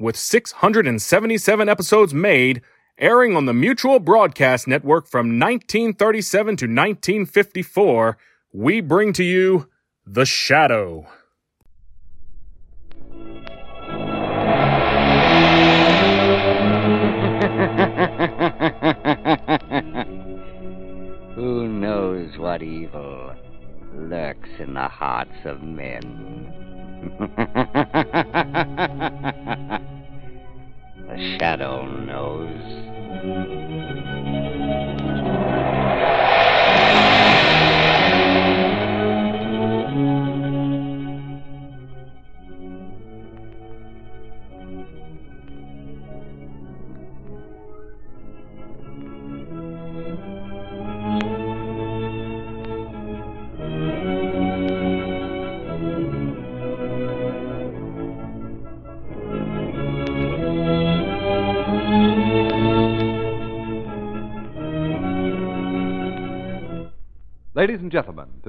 with 677 episodes made, airing on the Mutual Broadcast Network from 1937 to 1954, we bring to you The Shadow. Who knows what evil lurks in the hearts of men? the shadow knows.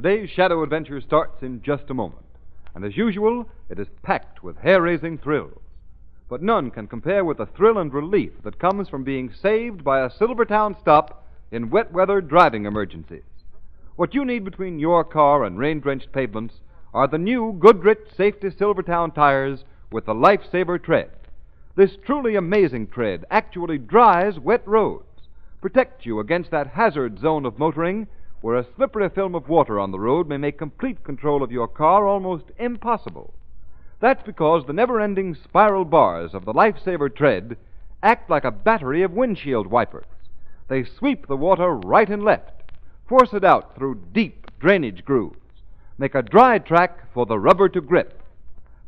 Today's Shadow Adventure starts in just a moment. And as usual, it is packed with hair raising thrills. But none can compare with the thrill and relief that comes from being saved by a Silvertown stop in wet weather driving emergencies. What you need between your car and rain drenched pavements are the new Goodrich Safety Silvertown tires with the Lifesaver tread. This truly amazing tread actually dries wet roads, protects you against that hazard zone of motoring where a slippery film of water on the road may make complete control of your car almost impossible. That's because the never ending spiral bars of the Lifesaver tread act like a battery of windshield wipers. They sweep the water right and left, force it out through deep drainage grooves, make a dry track for the rubber to grip.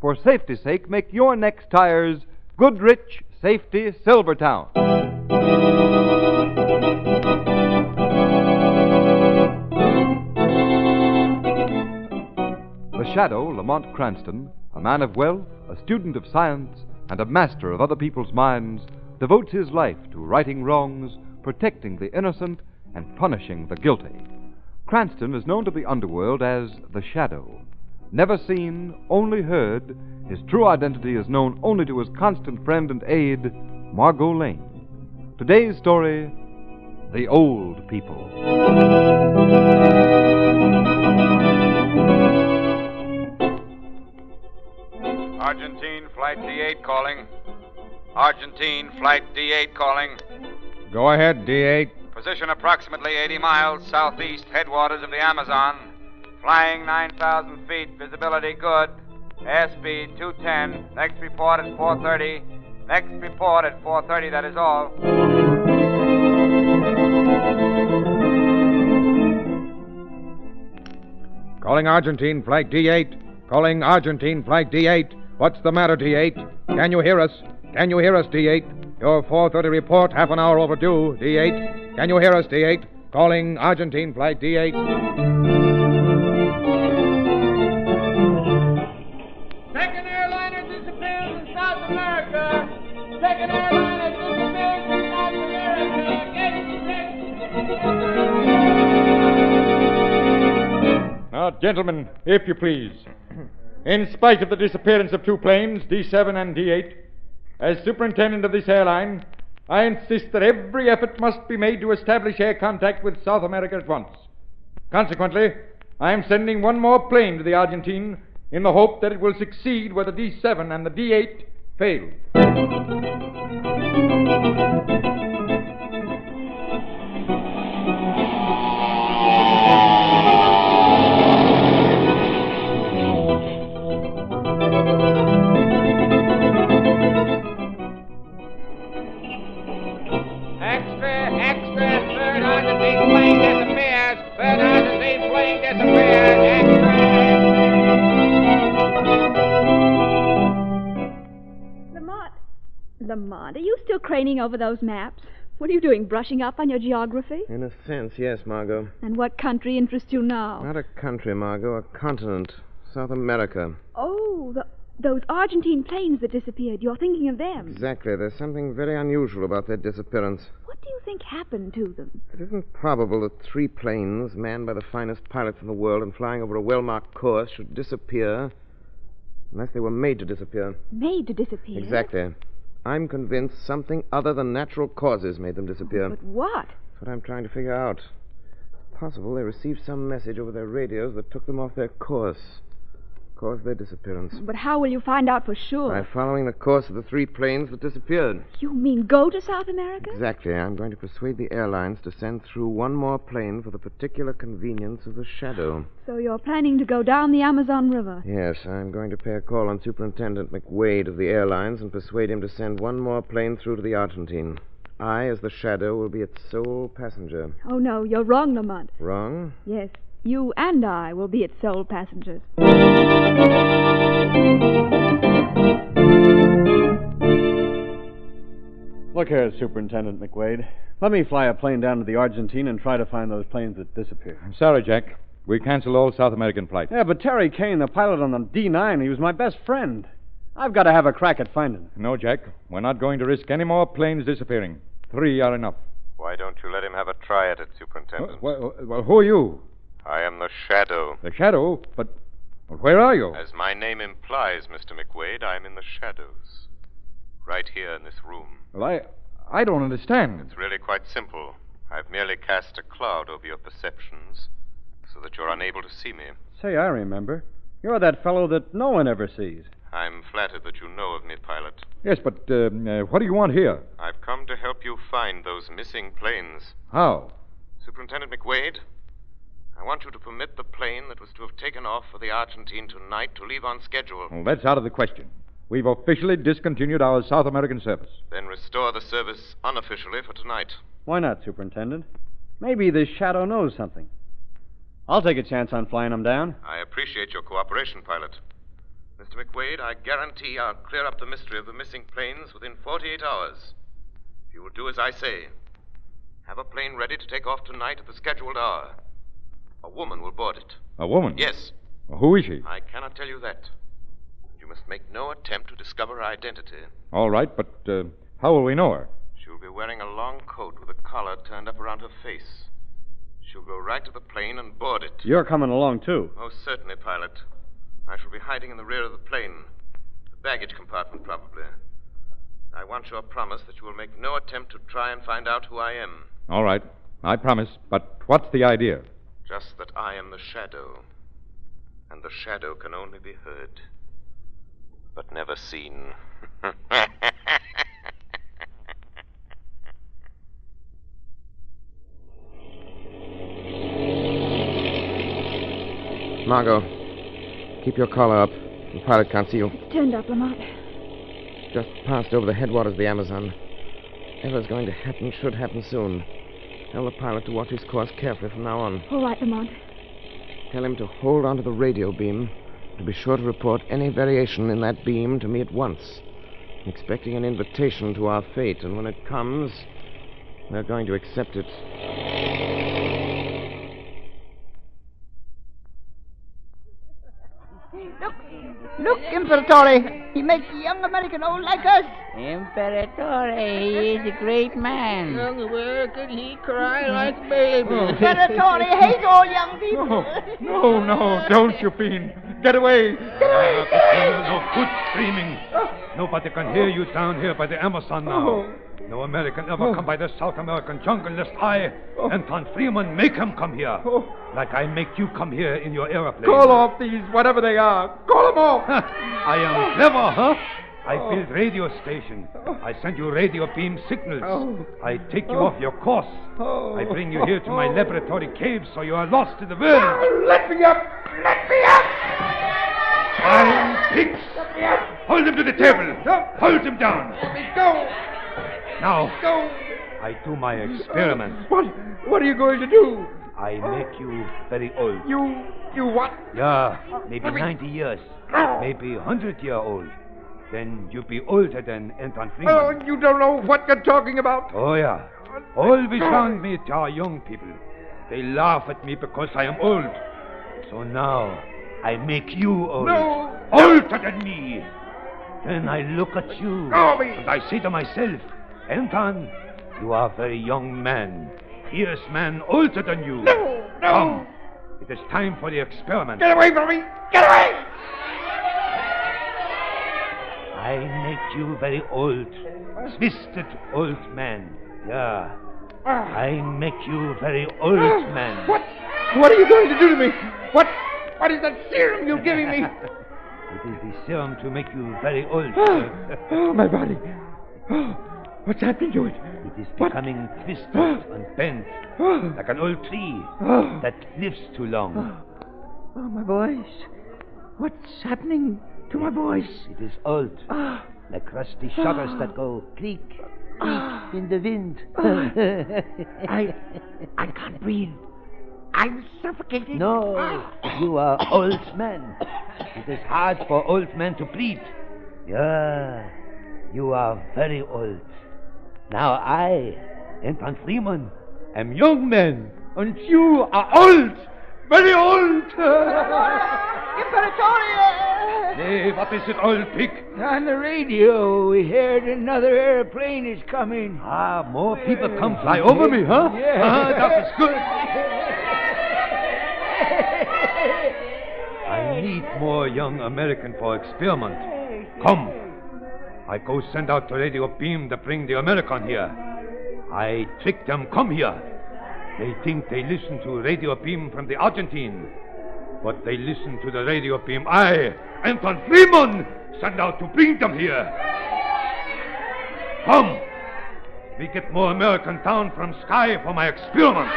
For safety's sake, make your next tires Goodrich Safety Silvertown. Shadow, Lamont Cranston, a man of wealth, a student of science, and a master of other people's minds, devotes his life to righting wrongs, protecting the innocent, and punishing the guilty. Cranston is known to the underworld as the Shadow. Never seen, only heard, his true identity is known only to his constant friend and aide, Margot Lane. Today's story The Old People. Flight D8 calling. Argentine, Flight D8 calling. Go ahead, D8. Position approximately 80 miles southeast headwaters of the Amazon. Flying 9,000 feet, visibility good. Airspeed 210. Next report at 4.30. Next report at 4.30, that is all. Calling Argentine, Flight D8. Calling Argentine, Flight D8. What's the matter, D8? Can you hear us? Can you hear us, D8? Your 4.30 report, half an hour overdue, D8. Can you hear us, D8? Calling Argentine, Flight D8. Second airliner disappears in South America. Second airliner disappears in South America. Now, gentlemen, if you please. In spite of the disappearance of two planes, D7 and D8, as superintendent of this airline, I insist that every effort must be made to establish air contact with South America at once. Consequently, I am sending one more plane to the Argentine in the hope that it will succeed where the D7 and the D8 failed. Extra, extra, third Argentine plane disappears. Third Argentine plane disappears. Extra, Lamont. Lamont, are you still craning over those maps? What are you doing, brushing up on your geography? In a sense, yes, Margot. And what country interests you now? Not a country, Margot, a continent. South America. Oh, the, those Argentine planes that disappeared. You're thinking of them. Exactly. There's something very unusual about their disappearance. What do you think happened to them? It isn't probable that three planes, manned by the finest pilots in the world and flying over a well marked course, should disappear unless they were made to disappear. Made to disappear? Exactly. I'm convinced something other than natural causes made them disappear. But what? That's what I'm trying to figure out. It's possible they received some message over their radios that took them off their course, caused their disappearance. But how will you find out for sure? By following the course of the three planes that disappeared. You mean go to South America? Exactly. I'm going to persuade the airlines to send through one more plane for the particular convenience of the shadow. So you're planning to go down the Amazon River? Yes, I'm going to pay a call on Superintendent McWade of the airlines and persuade him to send one more plane through to the Argentine. I, as the shadow, will be its sole passenger. Oh, no, you're wrong, Lamont. Wrong? Yes, you and I will be its sole passengers. Look here, Superintendent McWade. Let me fly a plane down to the Argentine and try to find those planes that disappeared. I'm sorry, Jack. We cancel all South American flights. Yeah, but Terry Kane, the pilot on the D9, he was my best friend. I've got to have a crack at finding him. No, Jack. We're not going to risk any more planes disappearing. Three are enough. Why don't you let him have a try at it, Superintendent? Well, well, who are you? I am the Shadow. The Shadow? But, but where are you? As my name implies, Mr. McWade, I'm in the shadows. Right here in this room. Well, I, I don't understand. It's really quite simple. I've merely cast a cloud over your perceptions so that you're unable to see me. Say, I remember. You're that fellow that no one ever sees. I'm flattered that you know of me, pilot. Yes, but uh, uh, what do you want here? I've come to help you find those missing planes. How? Superintendent McWade, I want you to permit the plane that was to have taken off for the Argentine tonight to leave on schedule. Well, that's out of the question. We've officially discontinued our South American service. Then restore the service unofficially for tonight. Why not, Superintendent? Maybe this shadow knows something. I'll take a chance on flying him down. I appreciate your cooperation, pilot. Mr. McWade, I guarantee I'll clear up the mystery of the missing planes within 48 hours. If you will do as I say, have a plane ready to take off tonight at the scheduled hour. A woman will board it. A woman? Yes. Well, who is she? I cannot tell you that. You must make no attempt to discover her identity. All right, but uh, how will we know her? She'll be wearing a long coat with a collar turned up around her face. She'll go right to the plane and board it. You're coming along, too. Most certainly, pilot. I shall be hiding in the rear of the plane. The baggage compartment, probably. I want your promise that you will make no attempt to try and find out who I am. All right, I promise. But what's the idea? Just that I am the shadow. And the shadow can only be heard, but never seen. Margot, keep your collar up. The pilot can't see you. It's turned up, Lamont. Just passed over the headwaters of the Amazon. Whatever's going to happen should happen soon. Tell the pilot to watch his course carefully from now on. All right, Lamont. Tell him to hold onto the radio beam, to be sure to report any variation in that beam to me at once. I'm expecting an invitation to our fate, and when it comes, we're going to accept it. Look, look, Imperatore. He makes the young American old like us. Imperatore, he is a great man. Where could he cry like baby? Imperatore hates all young people. No, no, don't you, Bean. Get away. Ah, no good screaming. Nobody can hear you down here by the Amazon now. Oh. No American ever come by the South American jungle unless I, oh. Anton Freeman, make him come here. Oh. Like I make you come here in your aeroplane. Call off these, whatever they are. Call them off. I am clever, Oh, huh? I oh. build radio station. I send you radio beam signals. Oh. I take you off your course. I bring you here to my laboratory cave so you are lost to the world. Let me up. Let me up. Fine pigs. Hold him to the table. Hold him down. Let me go. Now, Go. I do my experiment. What? What are you going to do? I make you very old. You. You what? Yeah, uh, maybe 90 years. Maybe 100 year old. Then you be older than Anton Freeman. Oh, you don't know what you're talking about. Oh, yeah. Always around me are young people. They laugh at me because I am old. So now I make you old. No. Older than me. Then I look at you. Oh, me. And I say to myself, Anton, you are a very young man. Fierce man older than you. No, no. Come. It is time for the experiment. Get away from me! Get away! I make you very old. Twisted old man. Yeah. Ah. I make you very old ah. man. What? What are you going to do to me? What? What is that serum you're giving me? It is the serum to make you very old. oh, my body. Oh, what's happening to it? It is What? becoming twisted ah. and bent Oh, like an old tree oh, that lives too long. Oh, my voice. What's happening to my voice? It is old, Ah, like rusty shutters that go creak, creak in the wind. I, I can't breathe. I'm suffocating. No, Ah. you are old man. It is hard for old men to breathe. Yeah, you are very old. Now I, Anton Freeman, am young man, and you are old, very old. Imperatore! hey, what is it, old pig? On the radio, we heard another airplane is coming. Ah, more people come fly over me, huh? Yeah. Ah, that is good. I need more young American for experiment. Come. I go send out the radio beam to bring the American here. I trick them come here. They think they listen to radio beam from the Argentine. But they listen to the radio beam I, Anton Freeman, send out to bring them here. Come. We get more American down from sky for my experiment.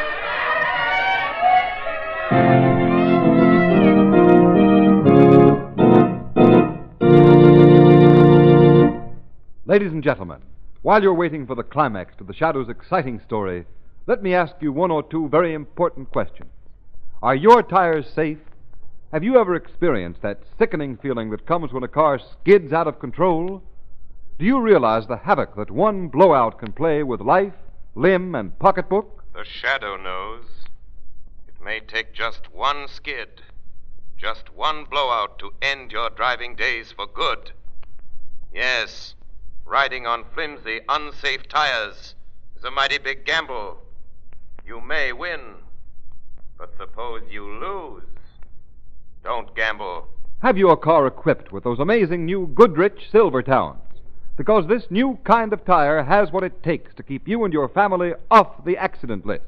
Ladies and gentlemen, while you're waiting for the climax to the Shadow's exciting story, let me ask you one or two very important questions. Are your tires safe? Have you ever experienced that sickening feeling that comes when a car skids out of control? Do you realize the havoc that one blowout can play with life, limb, and pocketbook? The shadow knows. It may take just one skid, just one blowout to end your driving days for good. Yes, riding on flimsy, unsafe tires is a mighty big gamble. You may win, but suppose you lose. Don't gamble. Have your car equipped with those amazing new Goodrich Silvertowns? Because this new kind of tire has what it takes to keep you and your family off the accident list.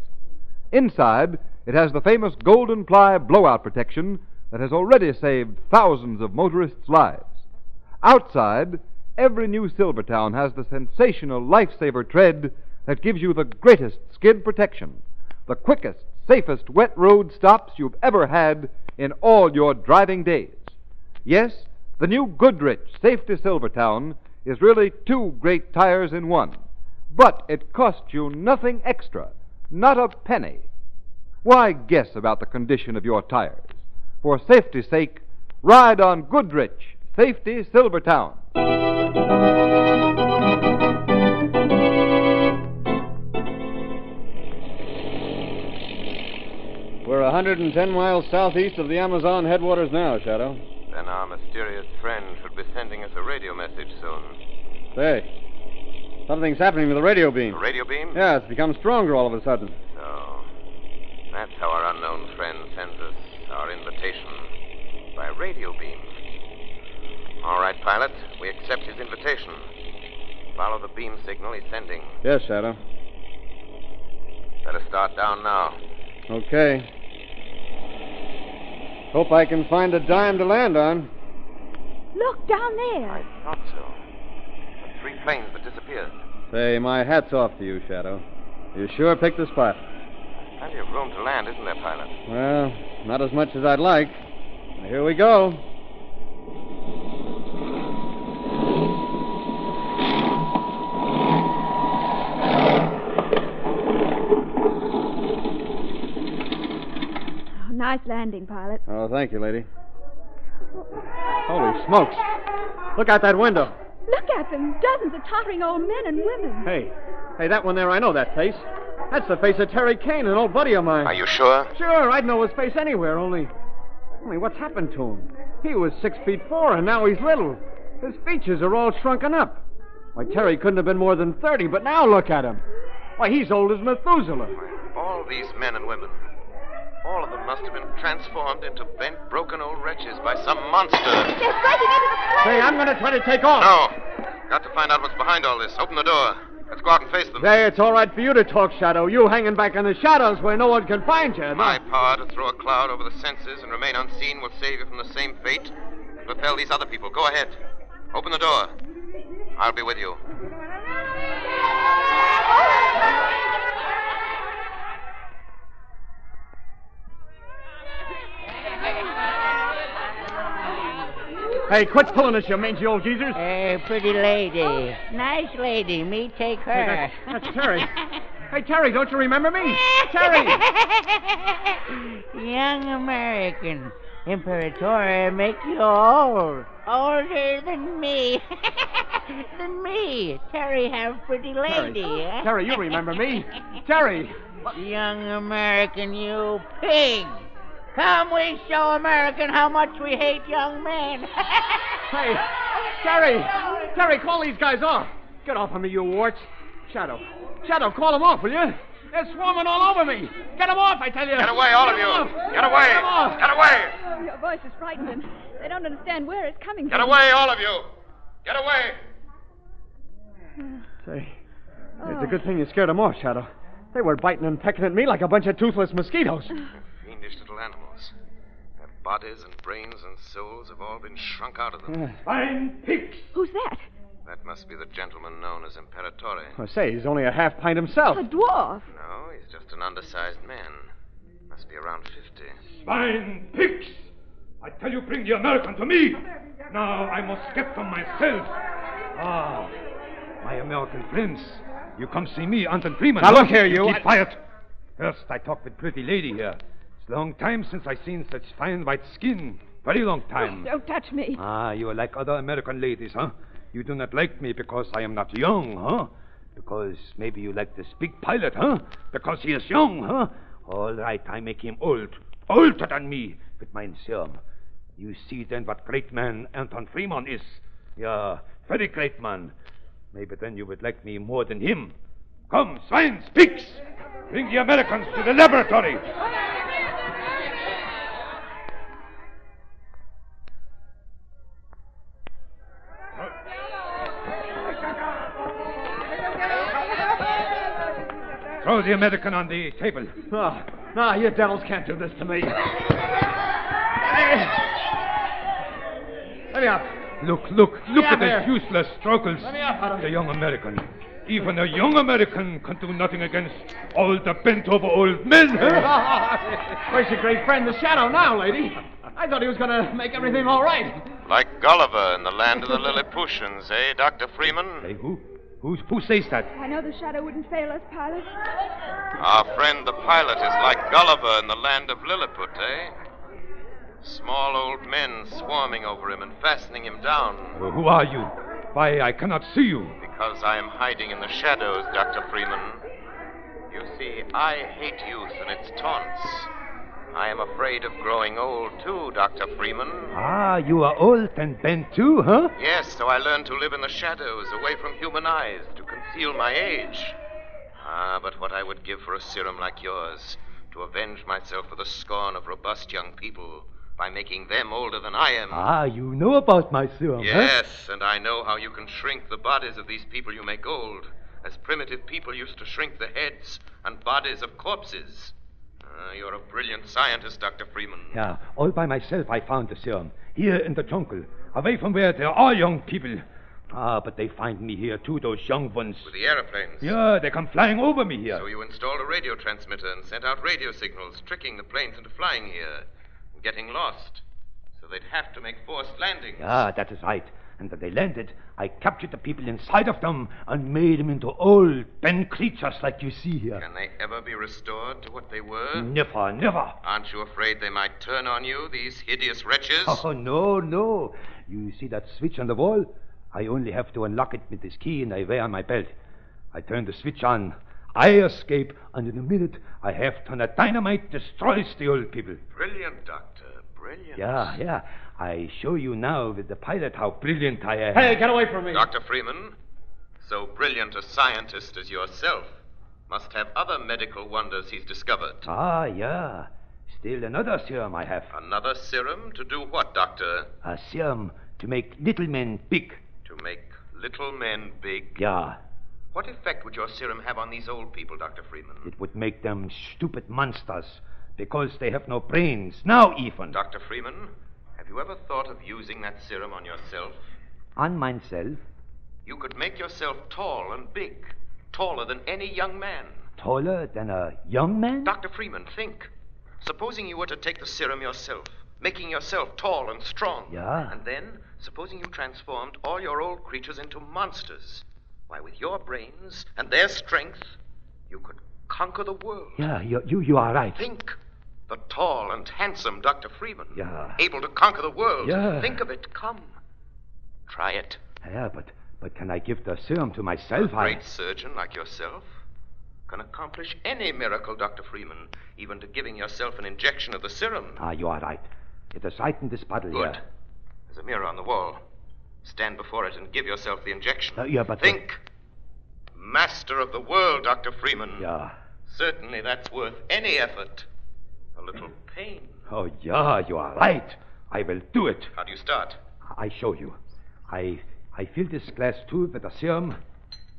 Inside, it has the famous golden ply blowout protection that has already saved thousands of motorists' lives. Outside, every new Silvertown has the sensational lifesaver tread that gives you the greatest skid protection, the quickest, safest wet road stops you've ever had in all your driving days. Yes, the new Goodrich Safety Silvertown is really two great tires in one, but it costs you nothing extra, not a penny. Why guess about the condition of your tires? For safety's sake, ride on Goodrich Safety Silvertown. We're 110 miles southeast of the Amazon headwaters now, Shadow. Then our mysterious friend should be sending us a radio message soon. Say, something's happening with the radio beam. A radio beam? Yeah, it's become stronger all of a sudden. So, that's how our unknown friend sends us our invitation by radio beam. All right, pilot, we accept his invitation. Follow the beam signal he's sending. Yes, Shadow. Better start down now. Okay. Hope I can find a dime to land on. Look down there. I thought so. The three planes that disappeared. Say, my hat's off to you, Shadow. You sure picked the spot. Plenty of room to land, isn't there, pilot? Well, not as much as I'd like. Here we go. Oh, nice landing, pilot. Oh, thank you, lady. Holy smokes. Look out that window. Look at them. Dozens of tottering old men and women. Hey, hey, that one there, I know that face. That's the face of Terry Kane, an old buddy of mine. Are you sure? Sure, I'd know his face anywhere, only. Only what's happened to him? He was six feet four, and now he's little. His features are all shrunken up. Why, Terry couldn't have been more than 30, but now look at him. Why, he's old as Methuselah. All these men and women. All of them must have been transformed into bent, broken old wretches by some monster. They're breaking into the plane. Say, I'm going to try to take off. No. Got to find out what's behind all this. Open the door. Let's go out and face them. Say, it's all right for you to talk, Shadow. You hanging back in the shadows where no one can find you. My power to throw a cloud over the senses and remain unseen will save you from the same fate and propel these other people. Go ahead. Open the door. I'll be with you. Hey, quit pulling us, you mangy old geezers. Hey, pretty lady. Nice lady. Me take her. Hey, that- that's Terry. Hey, Terry, don't you remember me? Terry! Young American. Imperatore make you old. Older than me. than me. Terry have pretty lady. eh? Terry, you remember me. Terry! Young American, you pig. Come, we show American how much we hate young men. Hey, Terry! Terry, call these guys off. Get off of me, you warts. Shadow. Shadow, call them off, will you? They're swarming all over me. Get them off, I tell you. Get away, all of you. off. Get away. Get 'em off. Get away. Oh, your voice is frightening. They don't understand where it's coming Get from. Get away, all of you. Get away. Say, it's a oh. good thing you scared them off, Shadow. They were biting and pecking at me like a bunch of toothless mosquitoes. Fiendish little animals. Their bodies and brains and souls have all been shrunk out of them. Fine pigs. Who's that? That must be the gentleman known as Imperatore. I say, he's only a half pint himself. A dwarf. No, he's just an undersized man. Must be around 50. Swine pigs! I tell you, bring the American to me. Now I must get them myself. Ah, my American friends. You come see me, Anton Freeman. Now, look here, you- Keep quiet. First, I talk with pretty lady here. Long time since I seen such fine white skin. Very long time. Don't touch me. Ah, you are like other American ladies, huh? You do not like me because I am not young, huh? Because maybe you like this big pilot, huh? Because he is young, huh? All right, I make him old. Older than me with my serum. You see then what great man Anton Freeman is. Yeah, very great man. Maybe then you would like me more than him. Come, swine, speaks! Bring the Americans to the laboratory. Throw the American on the table. No, no, you devils can't do this to me. Hey. Let me up. Look, look, look at there. the useless struggles. Let me up, Adam. The young American. Even a young American can do nothing against all the bent over old men. Where's your great friend, the Shadow, now, lady? I thought he was going to make everything all right. Like Gulliver in the land of the Lilliputians, eh, Dr. Freeman? Hey, who? Who's, who says that? I know the shadow wouldn't fail us, pilot. Our friend the pilot is like Gulliver in the land of Lilliput, eh? Small old men swarming over him and fastening him down. Uh, who are you? Why, I cannot see you. Because I am hiding in the shadows, Dr. Freeman. You see, I hate youth and its taunts. I am afraid of growing old, too, Dr. Freeman. Ah, you are old and bent too, huh? Yes, so I learned to live in the shadows, away from human eyes, to conceal my age. Ah, but what I would give for a serum like yours, to avenge myself for the scorn of robust young people by making them older than I am. Ah, you know about my serum, huh? Yes, and I know how you can shrink the bodies of these people you make old, as primitive people used to shrink the heads and bodies of corpses. Ah, you're a brilliant scientist, Dr. Freeman. Yeah, all by myself I found the serum. Here in the jungle, away from where there are young people. Ah, but they find me here too, those young ones. With the aeroplanes. Yeah, they come flying over me here. So you installed a radio transmitter and sent out radio signals, tricking the planes into flying here and getting lost. So they'd have to make forced landings. Ah, that is right. And when they landed, I captured the people inside of them and made them into old, bent creatures like you see here. Can they ever be restored to what they were? Never, never. Aren't you afraid they might turn on you, these hideous wretches? Oh, no, no. You see that switch on the wall? I only have to unlock it with this key and I wear on my belt. I turn the switch on. I escape, and in a minute I have to. And the dynamite destroys the old people. Brilliant, Doctor. Brilliant. Yeah, yeah. I show you now with the pilot how brilliant I am. Hey, get away from me. Dr. Freeman, so brilliant a scientist as yourself must have other medical wonders he's discovered. Ah, yeah. Still another serum I have. Another serum to do what, Doctor? A serum to make little men big. To make little men big? Yeah. What effect would your serum have on these old people, Dr. Freeman? It would make them stupid monsters because they have no brains. Now, even. Dr. Freeman, have you ever thought of using that serum on yourself? On myself? You could make yourself tall and big, taller than any young man. Taller than a young man? Dr. Freeman, think. Supposing you were to take the serum yourself, making yourself tall and strong. Yeah. And then, supposing you transformed all your old creatures into monsters. Why, with your brains and their strength, you could conquer the world. Yeah, you, you, you are right. Think. The tall and handsome Dr. Freeman. Yeah. Able to conquer the world. Yeah. Think of it. Come. Try it. Yeah, but, but can I give the serum to myself? A great surgeon like yourself can accomplish any miracle, Dr. Freeman, even to giving yourself an injection of the serum. Ah, you are right. It is right in this bottle Good. here. There's a mirror on the wall. Stand before it and give yourself the injection. Uh, yeah, but... Think. Master of the world, Dr. Freeman. Yeah. Certainly that's worth any effort. A little pain. Oh, yeah, you are right. I will do it. How do you start? I show you. I I fill this glass tube with the serum.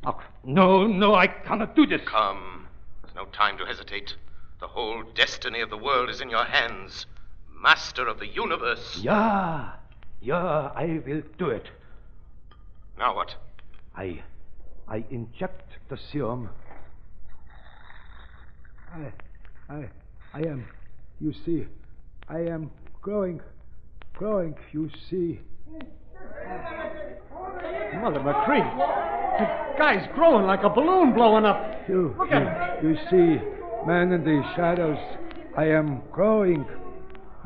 Oh, no, no, I cannot do this. Come. There's no time to hesitate. The whole destiny of the world is in your hands. Master of the universe. Yeah, yeah, I will do it. Now what? I I inject the serum. I I I am you see, I am growing growing, you see. Mother Machree. The guy's growing like a balloon blowing up. You, Look at you, you see, man in the shadows, I am growing.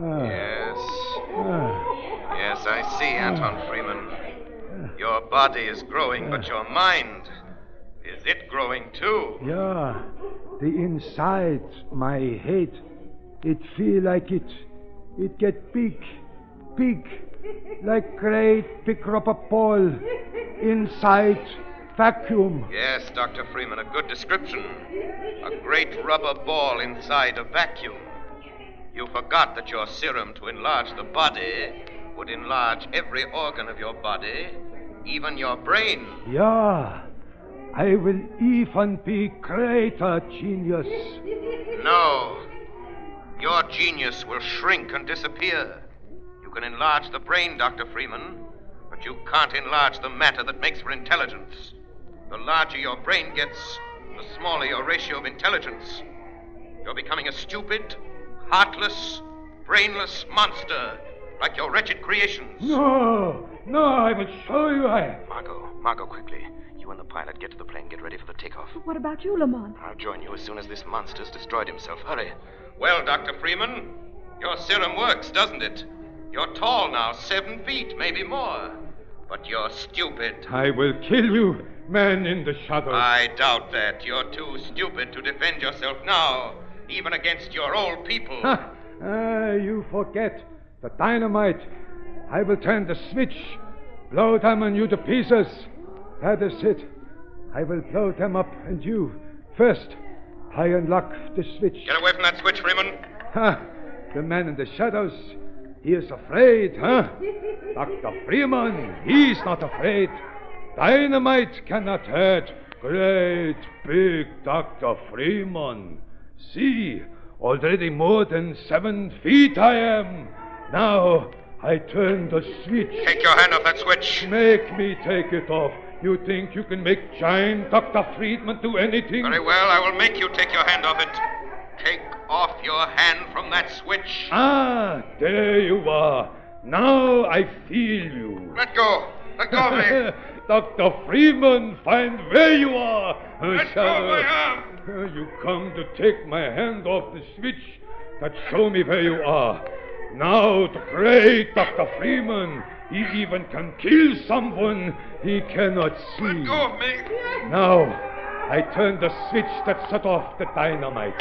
Ah. Yes. Ah. Yes, I see, Anton Freeman. Your body is growing, but your mind. Is it growing too? Yeah, the inside, my head, it feel like it, it get big, big, like great big rubber ball inside vacuum. Yes, Dr. Freeman, a good description. A great rubber ball inside a vacuum. You forgot that your serum to enlarge the body would enlarge every organ of your body, even your brain. Yeah, I will even be greater genius. No. Your genius will shrink and disappear. You can enlarge the brain, Dr. Freeman, but you can't enlarge the matter that makes for intelligence. The larger your brain gets, the smaller your ratio of intelligence. You're becoming a stupid, heartless, brainless monster, like your wretched creations. No, no, I will show you I. Margot, Margot, quickly. You and the pilot get to the plane, get ready for the takeoff. What about you, Lamont? I'll join you as soon as this monster's destroyed himself. Hurry. Well, Dr. Freeman, your serum works, doesn't it? You're tall now, seven feet, maybe more. But you're stupid. I will kill you, man in the shadows. I doubt that. You're too stupid to defend yourself now, even against your old people. Ha! Ah, you forget the dynamite. I will turn the switch, blow them and you to pieces. That is it. I will blow them up and you first. I unlock the switch. Get away from that switch, Freeman. Ha! The man in the shadows. He is afraid, huh? Dr. Freeman, he's not afraid. Dynamite cannot hurt great big Dr. Freeman. See, already more than seven feet I am. Now I turn the switch. Take your hand off that switch. Make me take it off. You think you can make giant Dr. Freeman do anything? Very well, I will make you take your hand off it. Take off your hand from that switch. Ah, there you are. Now I feel you. Let go. Let go of me. Dr. Freeman, find where you are. Let go of my arm. You come to take my hand off the switch that show me where you are. Now, the great Dr. Freeman, he even can kill someone he cannot see. Let go of me. Now, I turn the switch that set off the dynamite.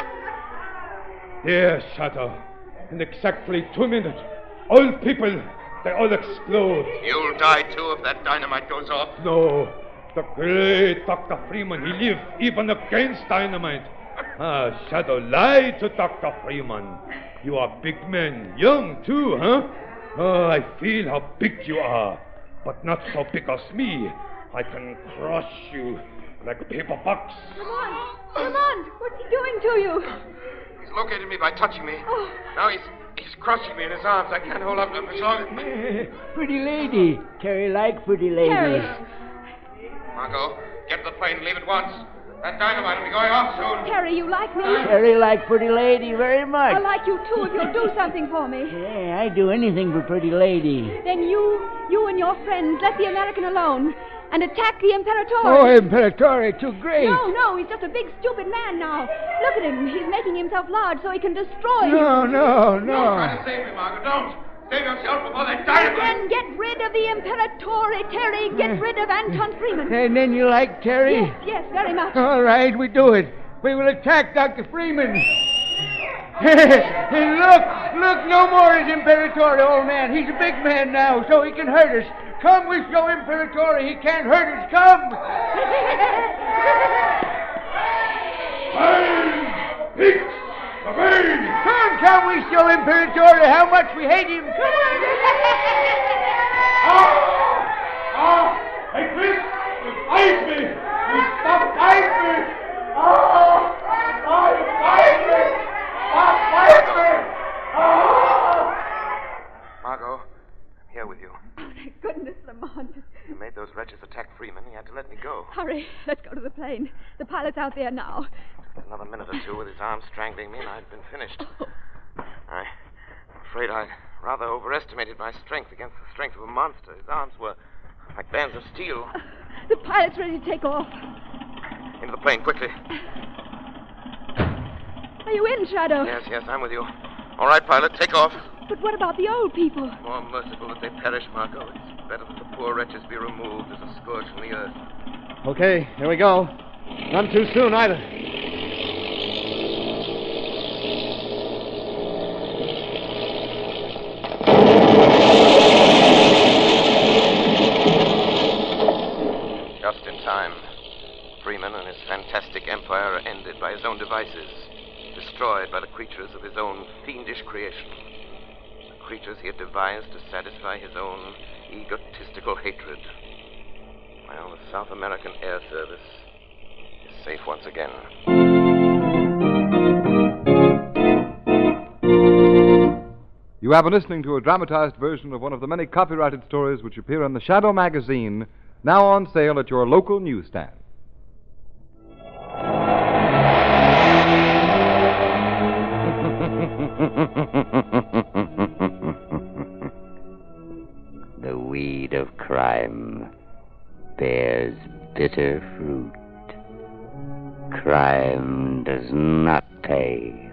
There, Shadow. In exactly two minutes, all people, they all explode. You'll die too if that dynamite goes off. No, the great Dr. Freeman, he lived even against dynamite. Ah, Shadow lie to Dr. Freeman. You are big men, young too, huh? Oh, I feel how big you are, but not so big as me. I can crush you like a paper box. Lamont! Lamont! What's he doing to you? He's located me by touching me. Oh. Now he's he's crushing me in his arms. I can't hold up much eh, longer. pretty lady. Terry like pretty lady. Terry. Margot, get to the plane and leave at once. That dynamite will be going off soon. Terry, you like me? Terry like pretty lady very much. I like you too if you'll do something for me. Yeah, I do anything for pretty lady. Then you, you and your friends let the American alone and attack the Imperatore. Oh, Imperatore, too great. No, no, he's just a big stupid man now. Look at him. He's making himself large so he can destroy No, you. no, Don't try no. to save me, Margot. Don't. Save yourself before that And dynamite. then get rid of the Imperatore, Terry. Get rid of Anton Freeman. And then you like Terry? Yes, yes, very much. All right, we do it. We will attack Dr. Freeman. and look, look, no more is Imperatore, old man. He's a big man now, so he can hurt us. Come, we show Imperatore he can't hurt us. Come. Hicks! The! Come, come, we show Imperatore how much we hate him. Come on. Ah! Hey, Chris! Bite me! You stop bite me! Ah! Stop bite me! Stop bite me! Ah! Margot, I'm here with you. Oh, thank goodness, Lamont. You made those wretches attack Freeman. He had to let me go. Hurry, let's go to the plane. The pilot's out there now. Just another minute or two with his arms strangling me, and I'd been finished. I, I'm afraid I rather overestimated my strength against the strength of a monster. His arms were like bands of steel. The pilot's ready to take off. Into the plane, quickly. Are you in, Shadow? Yes, yes, I'm with you. All right, pilot, take off. But what about the old people? More merciful that they perish, Margot. It's better that the poor wretches be removed as a scourge from the earth. Okay, here we go. Not too soon either. Just in time. Freeman and his fantastic empire are ended by his own devices, destroyed by the creatures of his own fiendish creation. The creatures he had devised to satisfy his own egotistical hatred. Well, the South American Air Service is safe once again. You have been listening to a dramatized version of one of the many copyrighted stories which appear in the Shadow magazine, now on sale at your local newsstand. the weed of crime bears bitter fruit. Crime does not pay.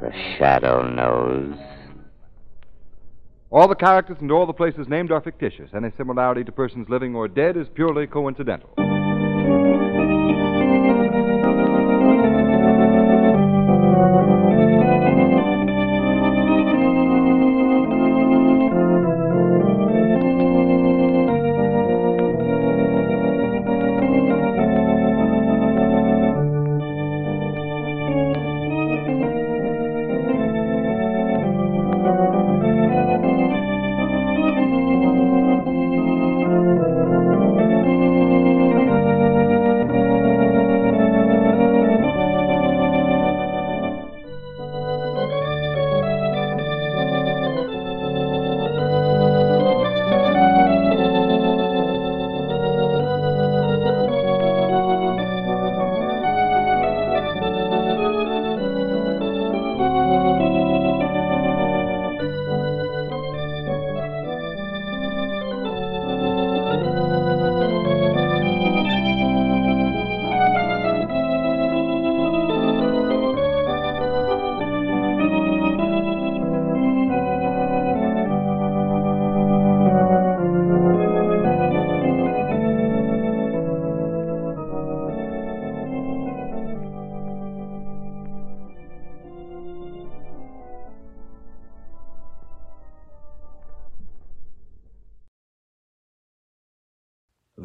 The shadow knows. All the characters and all the places named are fictitious. Any similarity to persons living or dead is purely coincidental.